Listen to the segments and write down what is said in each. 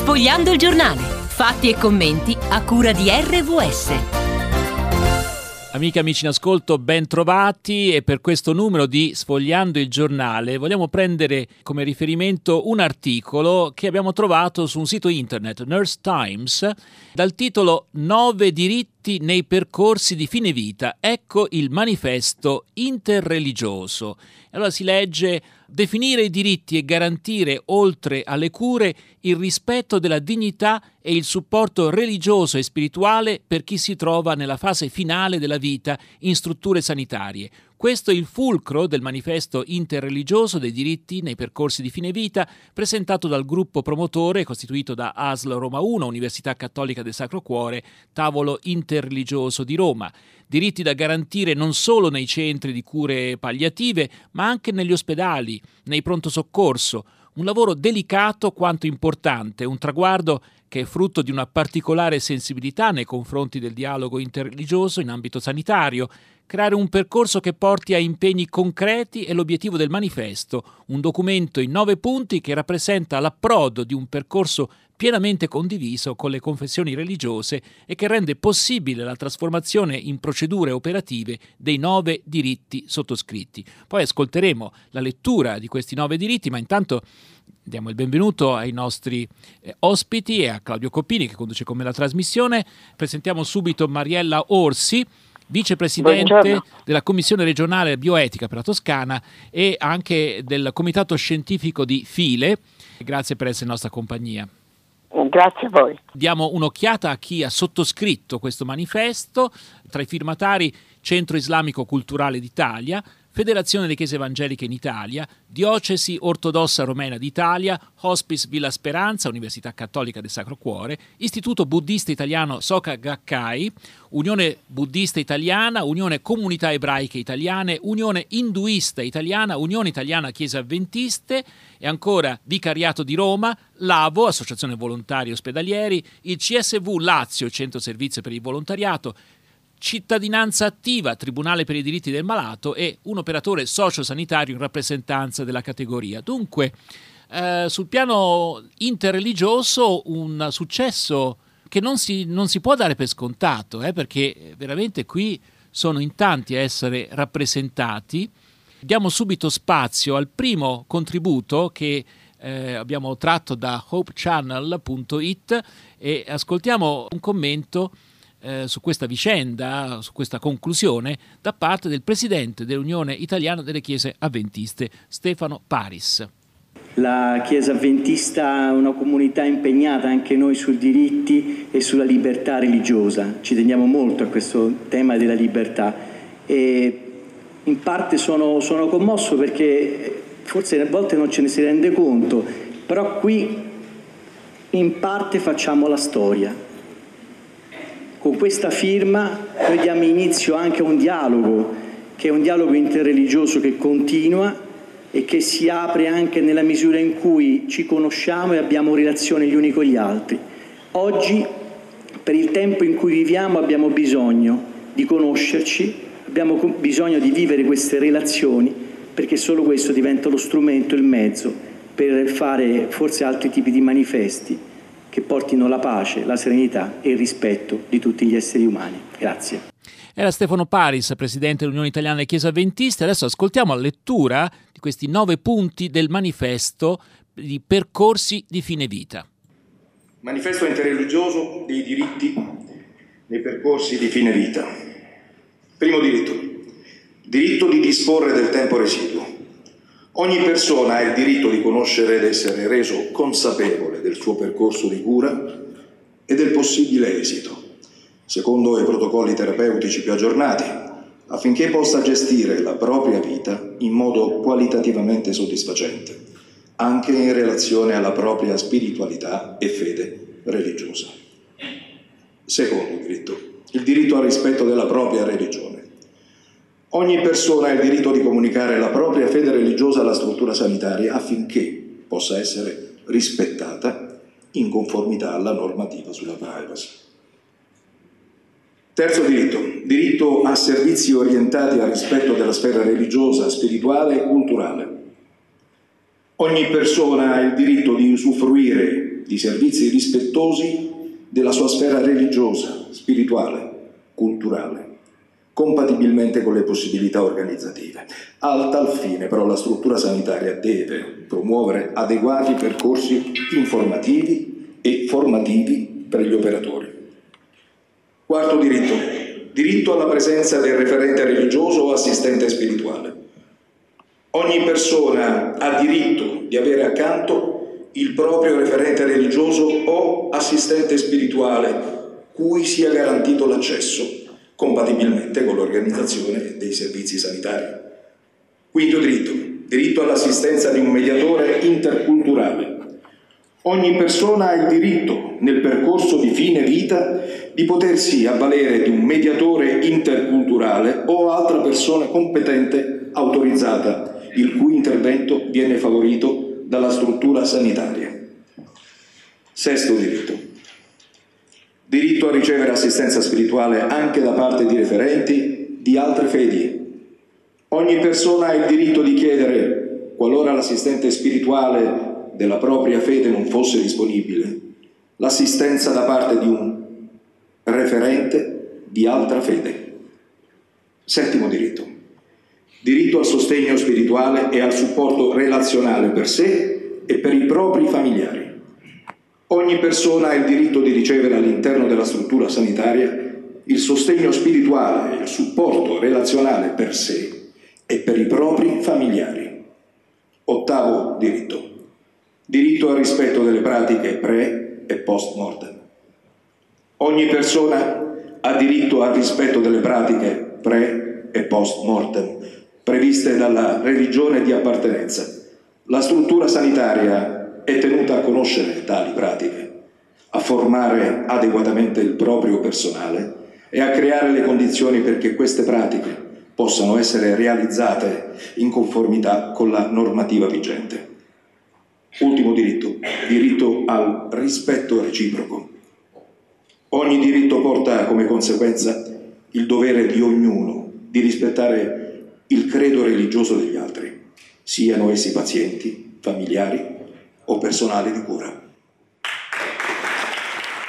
Sfogliando il giornale. Fatti e commenti a cura di RVS. Amiche amici in ascolto, ben trovati e per questo numero di Sfogliando il giornale vogliamo prendere come riferimento un articolo che abbiamo trovato su un sito internet, Nurse Times, dal titolo 9 diritti nei percorsi di fine vita. Ecco il manifesto interreligioso. Allora si legge definire i diritti e garantire, oltre alle cure, il rispetto della dignità e il supporto religioso e spirituale per chi si trova nella fase finale della vita in strutture sanitarie. Questo è il fulcro del manifesto interreligioso dei diritti nei percorsi di fine vita presentato dal gruppo promotore costituito da ASL Roma 1, Università Cattolica del Sacro Cuore, tavolo interreligioso di Roma. Diritti da garantire non solo nei centri di cure palliative, ma anche negli ospedali, nei pronto soccorso. Un lavoro delicato quanto importante, un traguardo che è frutto di una particolare sensibilità nei confronti del dialogo interreligioso in ambito sanitario, creare un percorso che porti a impegni concreti è l'obiettivo del manifesto, un documento in nove punti che rappresenta l'approdo di un percorso pienamente condiviso con le confessioni religiose e che rende possibile la trasformazione in procedure operative dei nove diritti sottoscritti. Poi ascolteremo la lettura di questi nove diritti, ma intanto diamo il benvenuto ai nostri eh, ospiti e a Claudio Coppini che conduce con me la trasmissione. Presentiamo subito Mariella Orsi vicepresidente Buongiorno. della Commissione regionale bioetica per la Toscana e anche del Comitato Scientifico di File. Grazie per essere in nostra compagnia. Grazie a voi. Diamo un'occhiata a chi ha sottoscritto questo manifesto, tra i firmatari Centro Islamico Culturale d'Italia, Federazione delle Chiese Evangeliche in Italia, Diocesi Ortodossa Romena d'Italia, Hospice Villa Speranza, Università Cattolica del Sacro Cuore, Istituto Buddista Italiano Soka Gakkai, Unione Buddista Italiana, Unione Comunità Ebraiche Italiane, Unione Induista Italiana, Unione Italiana Chiese Avventiste e ancora Vicariato di Roma, l'AVO, Associazione Volontari Ospedalieri, il CSV Lazio, Centro Servizio per il Volontariato, cittadinanza attiva, Tribunale per i diritti del malato e un operatore sociosanitario in rappresentanza della categoria. Dunque, eh, sul piano interreligioso un successo che non si, non si può dare per scontato, eh, perché veramente qui sono in tanti a essere rappresentati. Diamo subito spazio al primo contributo che eh, abbiamo tratto da hopechannel.it e ascoltiamo un commento eh, su questa vicenda, su questa conclusione, da parte del presidente dell'Unione Italiana delle Chiese Avventiste, Stefano Paris. La Chiesa Avventista è una comunità impegnata anche noi sui diritti e sulla libertà religiosa. Ci teniamo molto a questo tema della libertà e in parte sono, sono commosso perché forse a volte non ce ne si rende conto, però qui in parte facciamo la storia con questa firma noi diamo inizio anche a un dialogo, che è un dialogo interreligioso che continua e che si apre anche nella misura in cui ci conosciamo e abbiamo relazione gli uni con gli altri. Oggi, per il tempo in cui viviamo, abbiamo bisogno di conoscerci, abbiamo bisogno di vivere queste relazioni, perché solo questo diventa lo strumento, il mezzo per fare forse altri tipi di manifesti che portino la pace, la serenità e il rispetto di tutti gli esseri umani. Grazie. Era Stefano Paris, presidente dell'Unione Italiana delle Chiese Avventiste. Adesso ascoltiamo la lettura di questi nove punti del manifesto di percorsi di fine vita. Manifesto interreligioso dei diritti nei percorsi di fine vita. Primo diritto. Diritto di disporre del tempo residuo. Ogni persona ha il diritto di conoscere ed essere reso consapevole del suo percorso di cura e del possibile esito, secondo i protocolli terapeutici più aggiornati, affinché possa gestire la propria vita in modo qualitativamente soddisfacente, anche in relazione alla propria spiritualità e fede religiosa. Secondo diritto, il diritto al rispetto della propria religione Ogni persona ha il diritto di comunicare la propria fede religiosa alla struttura sanitaria affinché possa essere rispettata in conformità alla normativa sulla privacy. Terzo diritto, diritto a servizi orientati al rispetto della sfera religiosa, spirituale e culturale. Ogni persona ha il diritto di usufruire di servizi rispettosi della sua sfera religiosa, spirituale, culturale, compatibilmente con le possibilità organizzative. A tal fine però la struttura sanitaria deve promuovere adeguati percorsi informativi e formativi per gli operatori. Quarto diritto, diritto alla presenza del referente religioso o assistente spirituale. Ogni persona ha diritto di avere accanto il proprio referente religioso o assistente spirituale cui sia garantito l'accesso, compatibilmente con l'organizzazione dei servizi sanitari. Quinto diritto, diritto all'assistenza di un mediatore interculturale. Ogni persona ha il diritto, nel percorso di fine vita, di potersi avvalere di un mediatore interculturale o altra persona competente autorizzata, il cui intervento viene favorito dalla struttura sanitaria. Sesto diritto. Diritto a ricevere assistenza spirituale anche da parte di referenti di altre fedi. Ogni persona ha il diritto di chiedere, qualora l'assistente spirituale della propria fede non fosse disponibile, l'assistenza da parte di un referente di altra fede. Settimo diritto diritto al sostegno spirituale e al supporto relazionale per sé e per i propri familiari. Ogni persona ha il diritto di ricevere all'interno della struttura sanitaria il sostegno spirituale e il supporto relazionale per sé e per i propri familiari. Ottavo diritto. Diritto al rispetto delle pratiche pre e post mortem. Ogni persona ha diritto al rispetto delle pratiche pre e post mortem previste dalla religione di appartenenza. La struttura sanitaria è tenuta a conoscere tali pratiche, a formare adeguatamente il proprio personale e a creare le condizioni perché queste pratiche possano essere realizzate in conformità con la normativa vigente. Ultimo diritto, diritto al rispetto reciproco. Ogni diritto porta come conseguenza il dovere di ognuno di rispettare il credo religioso degli altri, siano essi pazienti, familiari o personale di cura.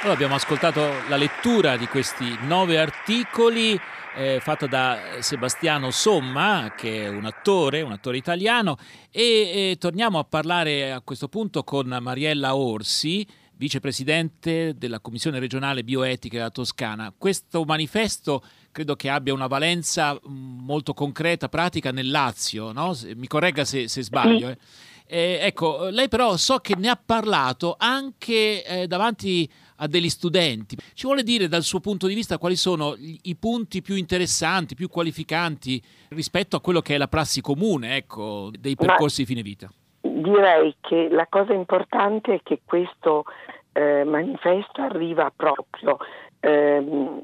Allora abbiamo ascoltato la lettura di questi nove articoli eh, fatta da Sebastiano Somma, che è un attore, un attore italiano, e, e torniamo a parlare a questo punto con Mariella Orsi, vicepresidente della Commissione regionale bioetica della Toscana. Questo manifesto credo che abbia una valenza mm, molto concreta, pratica nel Lazio, no? mi corregga se, se sbaglio. Eh. Eh, ecco, lei però so che ne ha parlato anche eh, davanti a degli studenti. Ci vuole dire dal suo punto di vista quali sono i, punti più interessanti, più qualificanti rispetto a quello che è la prassi comune ecco, dei percorsi Ma di fine vita? Direi che la cosa importante è che questo eh, manifesto arriva proprio ehm,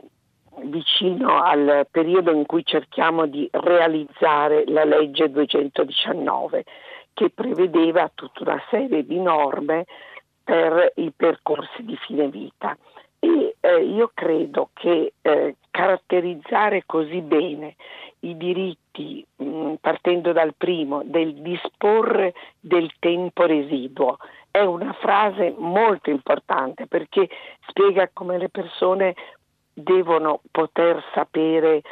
vicino al periodo in cui cerchiamo di realizzare la legge 219 che prevedeva tutta una serie di norme per i percorsi di fine vita. E eh, io credo che eh, caratterizzare così bene i diritti, mh, mm, partendo dal primo, del disporre del tempo residuo, è una frase molto importante perché spiega come le persone devono poter sapere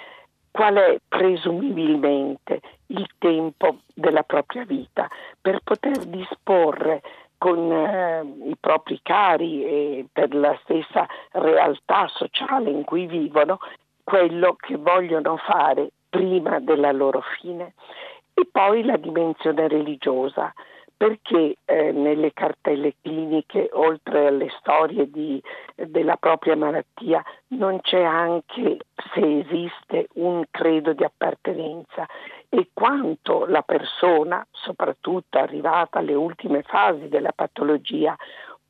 qual è presumibilmente il tempo della propria vita per poter disporre con eh, i propri cari e per la stessa realtà sociale in cui vivono quello che vogliono fare prima della loro fine. E poi la dimensione religiosa perché eh, nelle cartelle cliniche, oltre alle storie di, della propria malattia, non c'è anche, se esiste, un credo di appartenenza. E quanto la persona, soprattutto arrivata alle ultime fasi della patologia,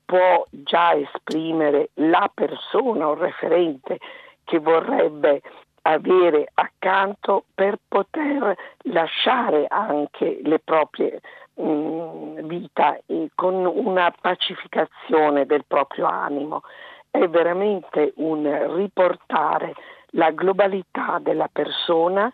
può già esprimere la persona o il referente che vorrebbe avere accanto per poter lasciare anche le proprie vita e con una pacificazione del proprio animo. È veramente un riportare la globalità della persona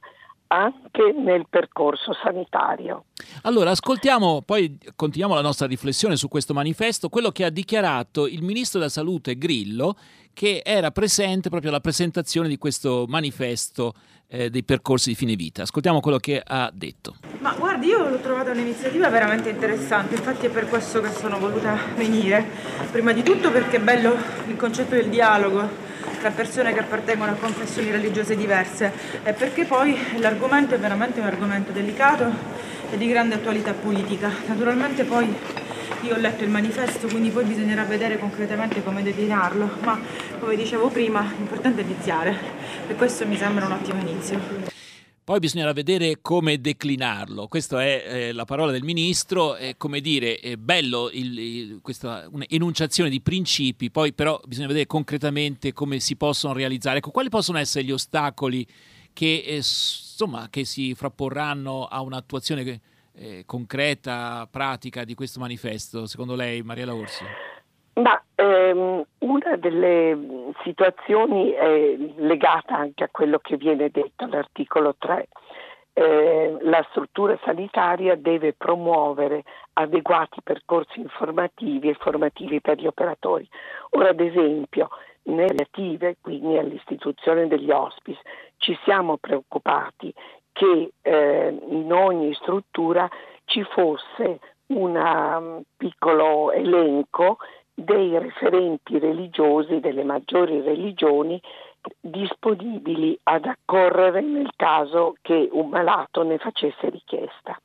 anche nel percorso sanitario. Allora, ascoltiamo, poi continuiamo la nostra riflessione su questo manifesto, quello che ha dichiarato il ministro della Salute Grillo, che era presente proprio alla presentazione di questo manifesto eh, dei percorsi di fine vita. Ascoltiamo quello che ha detto. Ma guardi, io l'ho trovata un'iniziativa veramente interessante, infatti è per questo che sono voluta venire. Prima di tutto perché è bello il concetto del dialogo tra persone che appartengono a confessioni religiose diverse e perché poi l'argomento è veramente un argomento delicato e di grande attualità politica. Naturalmente poi io ho letto il manifesto, quindi poi bisognerà vedere concretamente come declinarlo, ma come dicevo prima, l'importante è iniziare e questo mi sembra un ottimo inizio. Poi bisognerà vedere come declinarlo. Questa è eh, la parola del ministro, è come dire, è bello il, il, questa enunciazione di principi, poi però bisogna vedere concretamente come si possono realizzare. Ecco, quali possono essere gli ostacoli che, eh, insomma, che si frapporranno a un'attuazione eh, concreta, pratica di questo manifesto, secondo lei, Mariella Orsi? Ma ehm, una delle situazioni è legata anche a quello che viene detto all'articolo 3. Eh, la struttura sanitaria deve promuovere adeguati percorsi informativi e formativi per gli operatori. Ora, ad esempio, nelle relative, quindi all'istituzione degli hospice, ci siamo preoccupati che eh, in ogni struttura ci fosse un um, piccolo elenco dei referenti religiosi delle maggiori religioni disponibili ad accorrere nel caso che un malato ne facesse richiesta.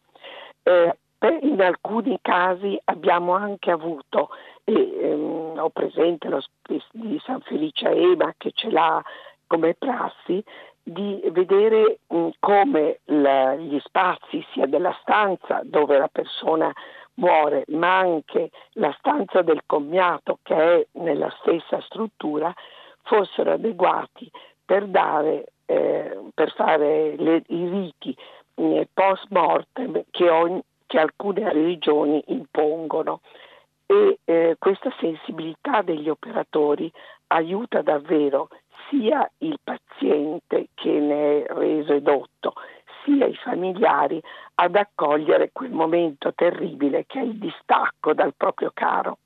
Eh, in alcuni casi abbiamo anche avuto, e ehm, ho presente lo di San Felice Ema che ce l'ha come prassi, di vedere mh, come la, gli spazi sia della stanza dove la persona muore, ma anche la stanza del commiato che è nella stessa struttura, fossero adeguati per, dare, eh, per fare le, i riti eh, post mortem che, che, alcune religioni impongono. E eh, questa sensibilità degli operatori aiuta davvero sia il paziente che ne è reso edotto, sia i familiari ad accogliere quel momento terribile che è il distacco dal proprio caro.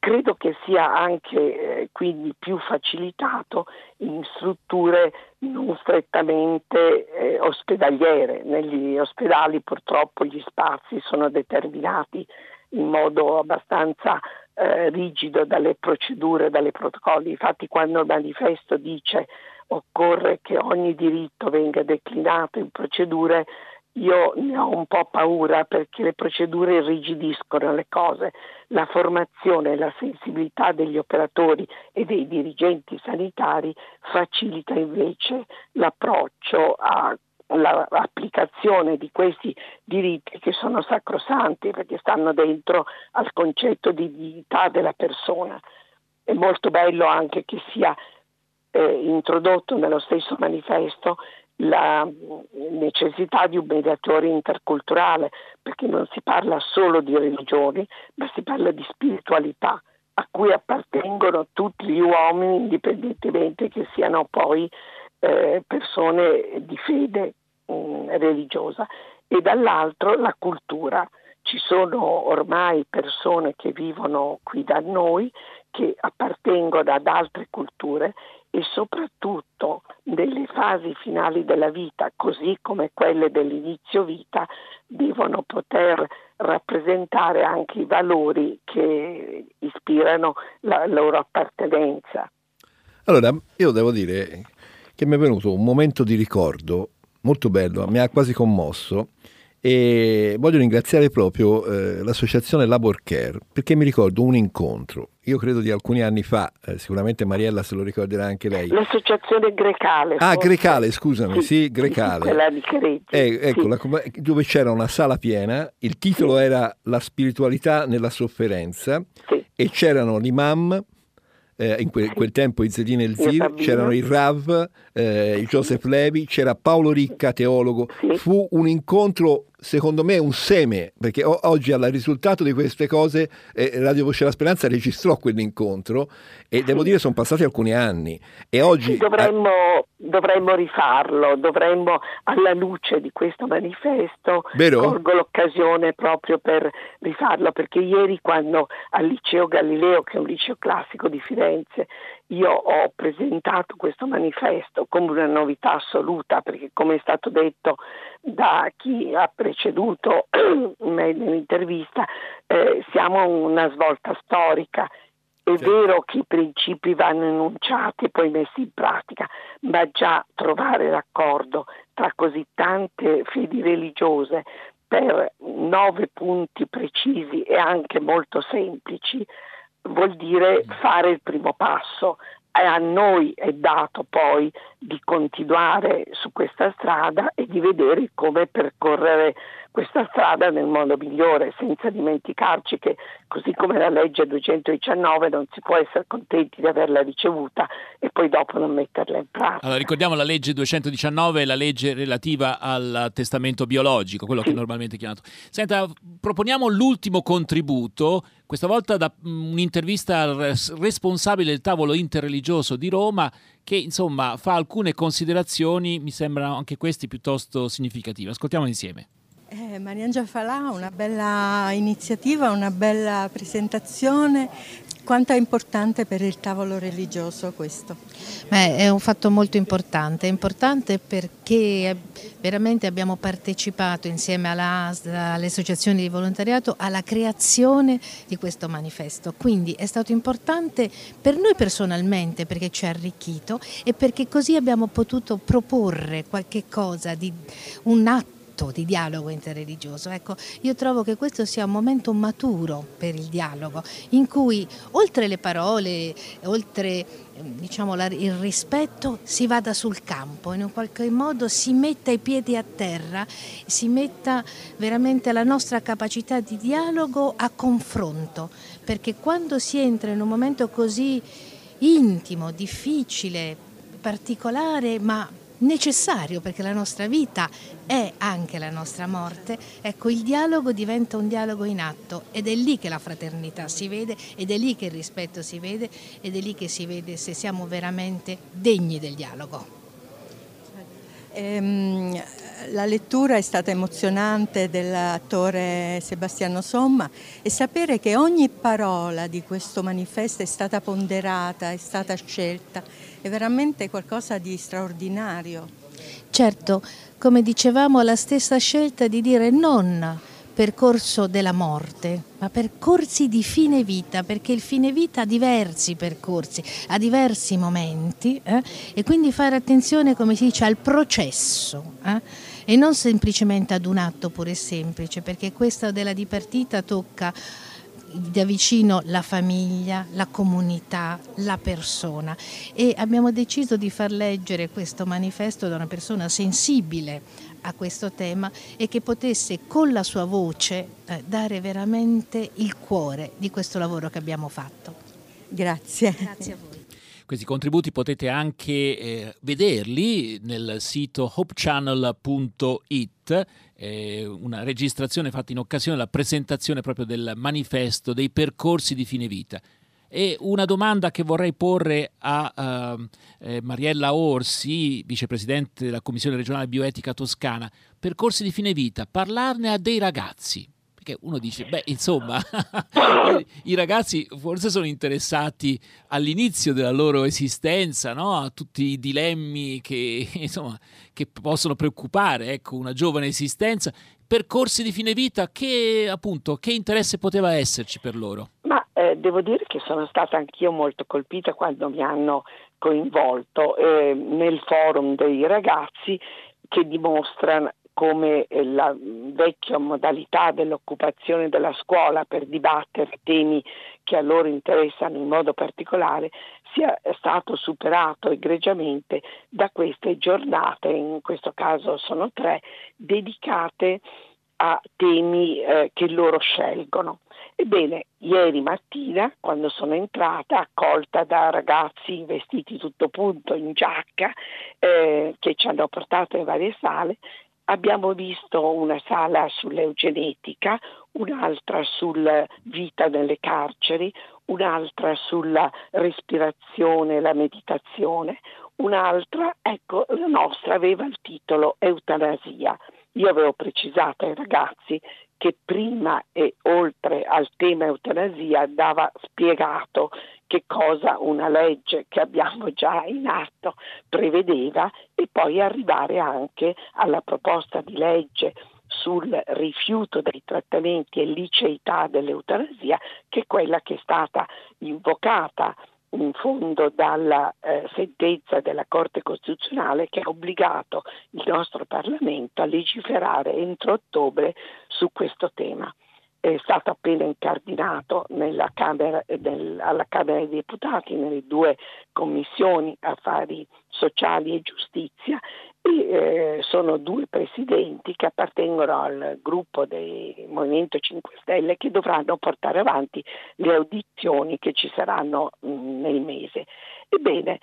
Credo che sia anche eh, quindi più facilitato in strutture non strettamente eh, ospedaliere. Negli ospedali purtroppo gli spazi sono determinati in modo abbastanza eh, rigido dalle procedure, dalle protocolli. Infatti quando il manifesto dice occorre che ogni diritto venga declinato in procedure, io ne ho un po' paura perché le procedure irrigidiscono le cose. La formazione e la sensibilità degli operatori e dei dirigenti sanitari facilita invece l'approccio all'applicazione di questi diritti che sono sacrosanti perché stanno dentro al concetto di dignità della persona. È molto bello anche che sia eh, introdotto nello stesso manifesto la necessità di un mediatore interculturale, perché non si parla solo di religioni, ma si parla di spiritualità a cui appartengono tutti gli uomini, indipendentemente che siano poi eh, persone di fede mh, mm, religiosa, e dall'altro la cultura. Ci sono ormai persone che vivono qui da noi, che appartengono ad altre culture e soprattutto nelle fasi finali della vita, così come quelle dell'inizio vita, devono poter rappresentare anche i valori che ispirano la loro appartenenza. Allora, io devo dire che mi è venuto un momento di ricordo molto bello, mi ha quasi commosso e voglio ringraziare proprio eh, l'associazione Labor Care perché mi ricordo un incontro, io credo di alcuni anni fa, eh, sicuramente Mariella se lo ricorderà anche lei. L'associazione Grecale. Ah, forse. Grecale, scusami, sì, sì Grecale. Quella di Creti. Eh, ecco, sì. la, dove c'era una sala piena, il titolo era La spiritualità nella sofferenza e c'erano l'imam, eh, in quel, quel, tempo Izzedine El Zir, c'erano il Rav, eh, il Joseph Levi, c'era Paolo Ricca, teologo. Fu un incontro secondo me un seme, perché oggi al risultato di queste cose eh, Radio Voce della Speranza registrò quell'incontro e devo dire sono passati alcuni anni e oggi... Dovremmo, dovremmo rifarlo, dovremmo alla luce di questo manifesto Vero? colgo l'occasione proprio per rifarlo, perché ieri quando al liceo Galileo, che è un liceo classico di Firenze, io ho presentato questo manifesto come una novità assoluta, perché come è stato detto da chi ha preceduto me nell'intervista, eh, siamo una svolta storica. È Certo. vero che i principi vanno enunciati e poi messi in pratica, ma già trovare l'accordo tra così tante fedi religiose per nove punti precisi e anche molto semplici vuol dire fare il primo passo. E a noi è dato poi di continuare su questa strada e di vedere come percorrere questa strada nel modo migliore, senza dimenticarci che così come la legge 219 non si può essere contenti di averla ricevuta e poi dopo non metterla in pratica. Allora, ricordiamo la legge 219, la legge relativa al testamento biologico, quello che è normalmente chiamato. Senta, proponiamo l'ultimo contributo, questa volta da mm, un'intervista al res- responsabile del tavolo interreligioso di Roma, che insomma fa alcune considerazioni, mi sembrano anche questi piuttosto significative. Ascoltiamo insieme. Eh, Mariangela Falà, una bella iniziativa, una bella presentazione. Quanto è importante per il tavolo religioso questo? Beh, è un fatto molto importante, è importante perché veramente abbiamo partecipato insieme all'ASDA, alle associazioni di volontariato alla creazione di questo manifesto, quindi è stato importante per noi personalmente perché ci ha arricchito e perché così abbiamo potuto proporre qualche cosa di un atto di dialogo interreligioso. Ecco, io trovo che questo sia un momento maturo per il dialogo, in cui oltre le parole, oltre diciamo, il rispetto, si vada sul campo, in un qualche modo si metta i piedi a terra, si metta veramente la nostra capacità di dialogo a confronto, perché quando si entra in un momento così intimo, difficile, particolare, ma necessario perché la nostra vita è anche la nostra morte, ecco il dialogo diventa un dialogo in atto ed è lì che la fraternità si vede ed è lì che il rispetto si vede ed è lì che si vede se siamo veramente degni del dialogo. Ehm, la lettura è stata emozionante dell'attore Sebastiano Somma e sapere che ogni parola di questo manifesto è stata ponderata, è stata scelta, è veramente qualcosa di straordinario. Certo, come dicevamo, la stessa scelta di dire non percorso della morte, ma percorsi di fine vita, perché il fine vita ha diversi percorsi, ha diversi momenti eh? e quindi fare attenzione, come si dice, al processo eh? e non semplicemente ad un atto pure semplice, perché questa della dipartita tocca da vicino la famiglia, la comunità, la persona e abbiamo deciso di far leggere questo manifesto da una persona sensibile a questo tema e che potesse con la sua voce eh, dare veramente il cuore di questo lavoro che abbiamo fatto. Grazie. Grazie a voi. Questi contributi potete anche eh, vederli nel sito hopechannel.it, eh, una registrazione fatta in occasione della presentazione proprio del manifesto dei percorsi di fine vita. E una domanda che vorrei porre a uh, eh, Mariella Orsi, vicepresidente della Commissione regionale bioetica toscana. Percorsi di fine vita, parlarne a dei ragazzi. Perché uno dice, beh, insomma, i, ragazzi forse sono interessati all'inizio della loro esistenza, no? a tutti i dilemmi che, insomma, che possono preoccupare ecco, una giovane esistenza. Percorsi di fine vita, che, appunto, che interesse poteva esserci per loro? Ma eh, devo dire che sono stata anch'io molto colpita quando mi hanno coinvolto eh, nel forum dei ragazzi che dimostrano come la vecchia modalità dell'occupazione della scuola per dibattere temi che a loro interessano in modo particolare sia stato superato egregiamente da queste giornate, in questo caso sono tre, dedicate a temi eh, che loro scelgono. Ebbene, ieri mattina, quando sono entrata, accolta da ragazzi vestiti tutto punto in giacca, eh, che ci hanno portato in varie sale, abbiamo visto una sala sull'eugenetica, un'altra sulla vita nelle carceri, un'altra sulla respirazione e la meditazione, un'altra, ecco, la nostra aveva il titolo Eutanasia. Io avevo precisato ai ragazzi che prima e oltre al tema eutanasia andava spiegato che cosa una legge che abbiamo già in atto prevedeva e poi arrivare anche alla proposta di legge sul rifiuto dei trattamenti e liceità dell'eutanasia, che è quella che è stata invocata in fondo dalla eh, sentenza della Corte Costituzionale che ha obbligato il nostro Parlamento a legiferare entro ottobre su questo tema. È stato appena incardinato Camera, nel, alla Camera dei Deputati nelle due commissioni affari sociali e giustizia eh, sono due presidenti che appartengono al gruppo del Movimento 5 Stelle che dovranno portare avanti le audizioni che ci saranno mh, mm, nel mese. Ebbene,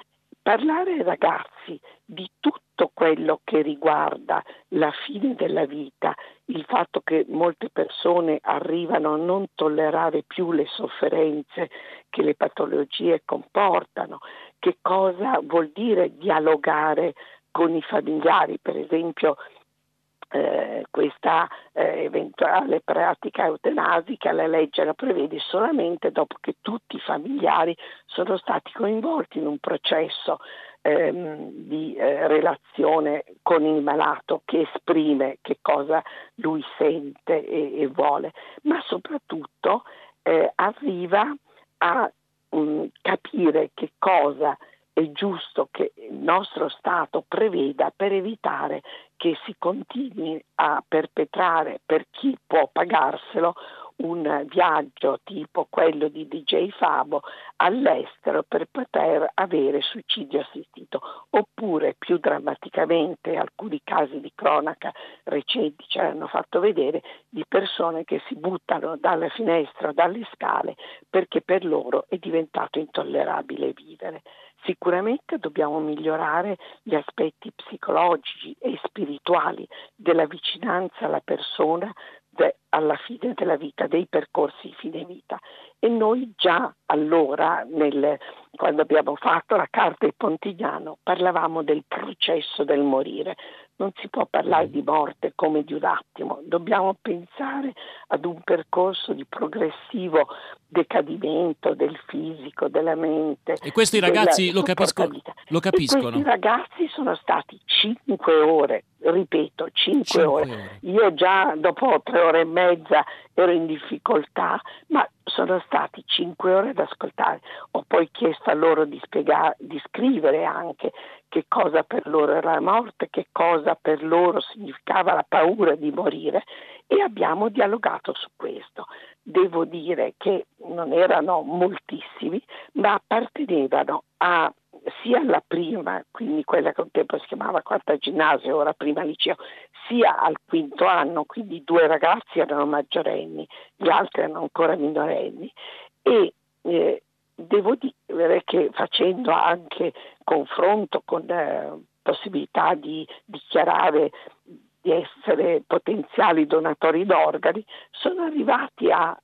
parlare ai ragazzi di tutto quello che riguarda la fine della vita, il fatto che molte persone arrivano a non tollerare più le sofferenze che le patologie comportano, che cosa vuol dire dialogare con i familiari, per esempio eh, questa eh, eventuale pratica eutanasica la legge la prevede solamente dopo che tutti i familiari sono stati coinvolti in un processo ehm, di eh, relazione con il malato che esprime che cosa lui sente e, e vuole, ma soprattutto eh, arriva a um, capire che cosa è giusto che il nostro Stato preveda per evitare che si continui a perpetrare per chi può pagarselo un viaggio tipo quello di DJ Fabo all'estero per poter avere suicidio assistito oppure più drammaticamente alcuni casi di cronaca recenti ci hanno fatto vedere di persone che si buttano dalle finestre o dalle scale perché per loro è diventato intollerabile vivere. Sicuramente dobbiamo migliorare gli aspetti psicologici e spirituali della vicinanza alla persona de, alla fine della vita, dei percorsi fine vita. E noi già allora, nel, quando abbiamo fatto la carta di Pontigliano, parlavamo del processo del morire. Non si può parlare di morte come di un attimo, dobbiamo pensare ad un percorso di progressivo decadimento del fisico, della mente. E questi ragazzi lo, capisco, lo capiscono. E questi ragazzi sono stati cinque ore, ripeto, cinque, cinque ore. ore. Io già dopo tre ore e mezza ero in difficoltà, ma sono stati cinque ore ad ascoltare. Ho poi chiesto a loro di, spiegare, di scrivere anche che cosa per loro era la morte, che cosa per loro significava la paura di morire e abbiamo dialogato su questo. Devo dire che non erano moltissimi, ma appartenevano a sia alla prima, quindi quella che un tempo si chiamava quarta ginnasio, ora prima liceo, sia al quinto anno, quindi due ragazzi erano maggiorenni, gli altri erano ancora minorenni. E eh, devo dire che facendo anche confronto con eh, possibilità di dichiarare di essere potenziali donatori d'organi, sono arrivati a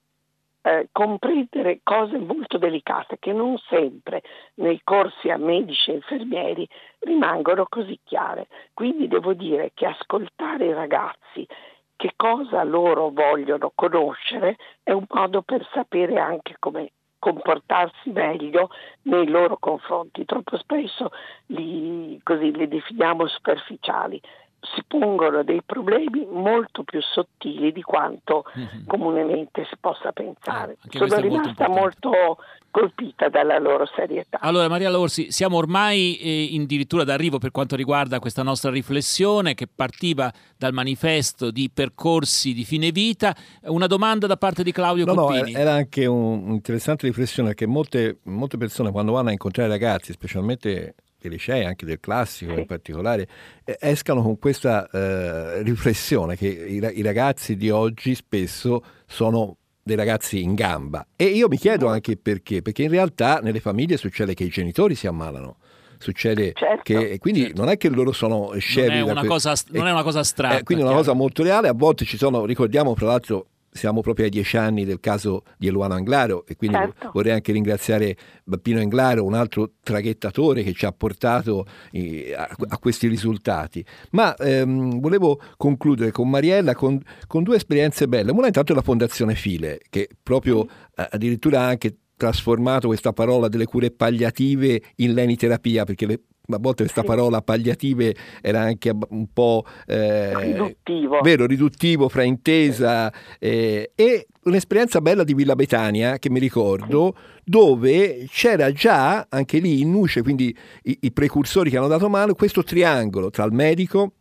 eh, comprendere cose molto delicate che non sempre nei corsi a medici e infermieri rimangono così chiare. Quindi devo dire che ascoltare i ragazzi che cosa loro vogliono conoscere è un modo per sapere anche come comportarsi meglio nei loro confronti. Troppo spesso li, così, li definiamo superficiali si pongono dei problemi molto più sottili di quanto mm-hmm. comunemente si possa pensare. Ah, Sono rimasta molto, molto, colpita dalla loro serietà. Allora Maria Lorsi, siamo ormai eh, addirittura d'arrivo per quanto riguarda questa nostra riflessione che partiva dal manifesto di percorsi di fine vita. Una domanda da parte di Claudio no, Coppini. No, era anche un'interessante riflessione che molte, molte persone quando vanno a incontrare ragazzi, specialmente dei licei, anche del classico in particolare, escano con questa eh, riflessione che i, i, ragazzi di oggi spesso sono dei ragazzi in gamba. E io mi chiedo anche perché, perché in realtà nelle famiglie succede che i genitori si ammalano, succede Certo. che quindi Certo. non è che loro sono scemi non, è una que- cosa, non è una cosa astratta. eh, quindi è una chiaro. cosa molto reale, a volte ci sono, ricordiamo tra l'altro siamo proprio ai dieci anni del caso di Eluano Anglaro e quindi Certo. vorrei anche ringraziare Bappino Anglaro, un altro traghettatore che ci ha portato eh, a, a questi risultati. Ma ehm, volevo concludere con Mariella con, con due esperienze belle. Una intanto è la Fondazione File, che proprio eh, addirittura ha anche trasformato questa parola delle cure palliative in leniterapia, perché le- a volte questa Sì. parola palliative era anche un po' eh, Riduttivo. vero, riduttivo, fraintesa eh, e un'esperienza bella di Villa Betania che mi ricordo dove c'era già anche lì in Nuce, quindi i, i precursori che hanno dato mano, questo triangolo tra il medico,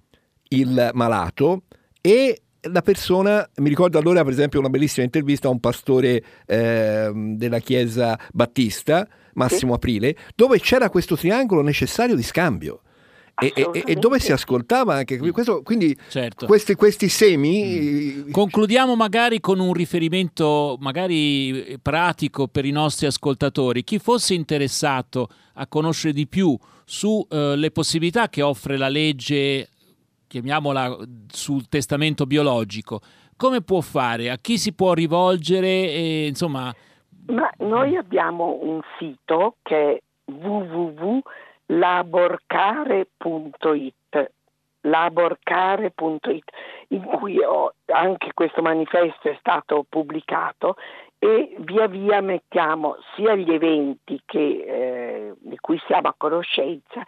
il malato e la persona, mi ricordo allora per esempio una bellissima intervista a un pastore ehm, della chiesa battista, Massimo Aprile, dove c'era questo triangolo necessario di scambio. E, e- e dove si ascoltava anche questo, quindi Certo. questi, questi semi eh, Concludiamo magari con un riferimento magari eh, pratico per i nostri ascoltatori. Chi fosse interessato a conoscere di più sulle possibilità che offre la legge, chiamiamola sul testamento biologico, come può fare? A chi si può rivolgere? E, insomma, Ma noi abbiamo un sito che è www.laborcare.it laborcare.it in cui ho- anche questo manifesto è stato pubblicato e via via mettiamo sia gli eventi che, eh, di cui siamo a conoscenza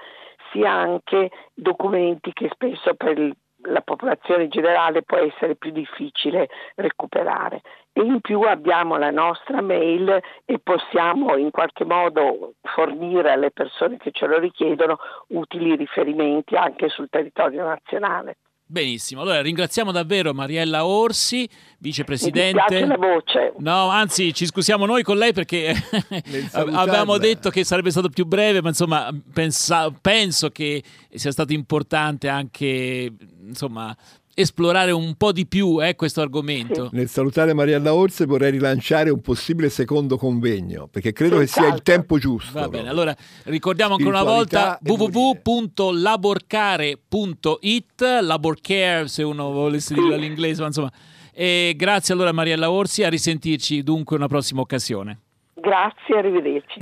sia anche documenti che spesso per la popolazione generale può essere più difficile recuperare e in più abbiamo la nostra mail e possiamo in qualche modo fornire alle persone che ce lo richiedono utili riferimenti anche sul territorio nazionale. Benissimo. Allora ringraziamo davvero Mariella Orsi, Mi vicepresidente. dispiace la voce. No, anzi, ci scusiamo noi con lei perché avevamo detto che sarebbe stato più breve, ma insomma, pensa- penso che sia stato importante anche insomma, esplorare un po' di più eh, questo argomento. nel salutare Mariella Orse vorrei rilanciare un possibile secondo convegno perché credo che sia il tempo giusto. Va bene, allora ricordiamo ancora una volta www.laborcare.it, laborcare se uno volesse dirlo all'inglese, ma insomma. E grazie allora Mariella Orsi, a risentirci dunque una prossima occasione. Grazie, arrivederci.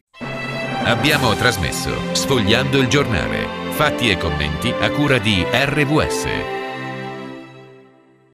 Abbiamo trasmesso Sfogliando il giornale. Fatti e commenti a cura di RVS.